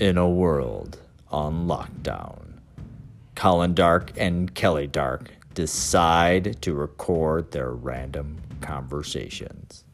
In a world on lockdown, Colin Dark and Kelly Dark decide to record their random conversations.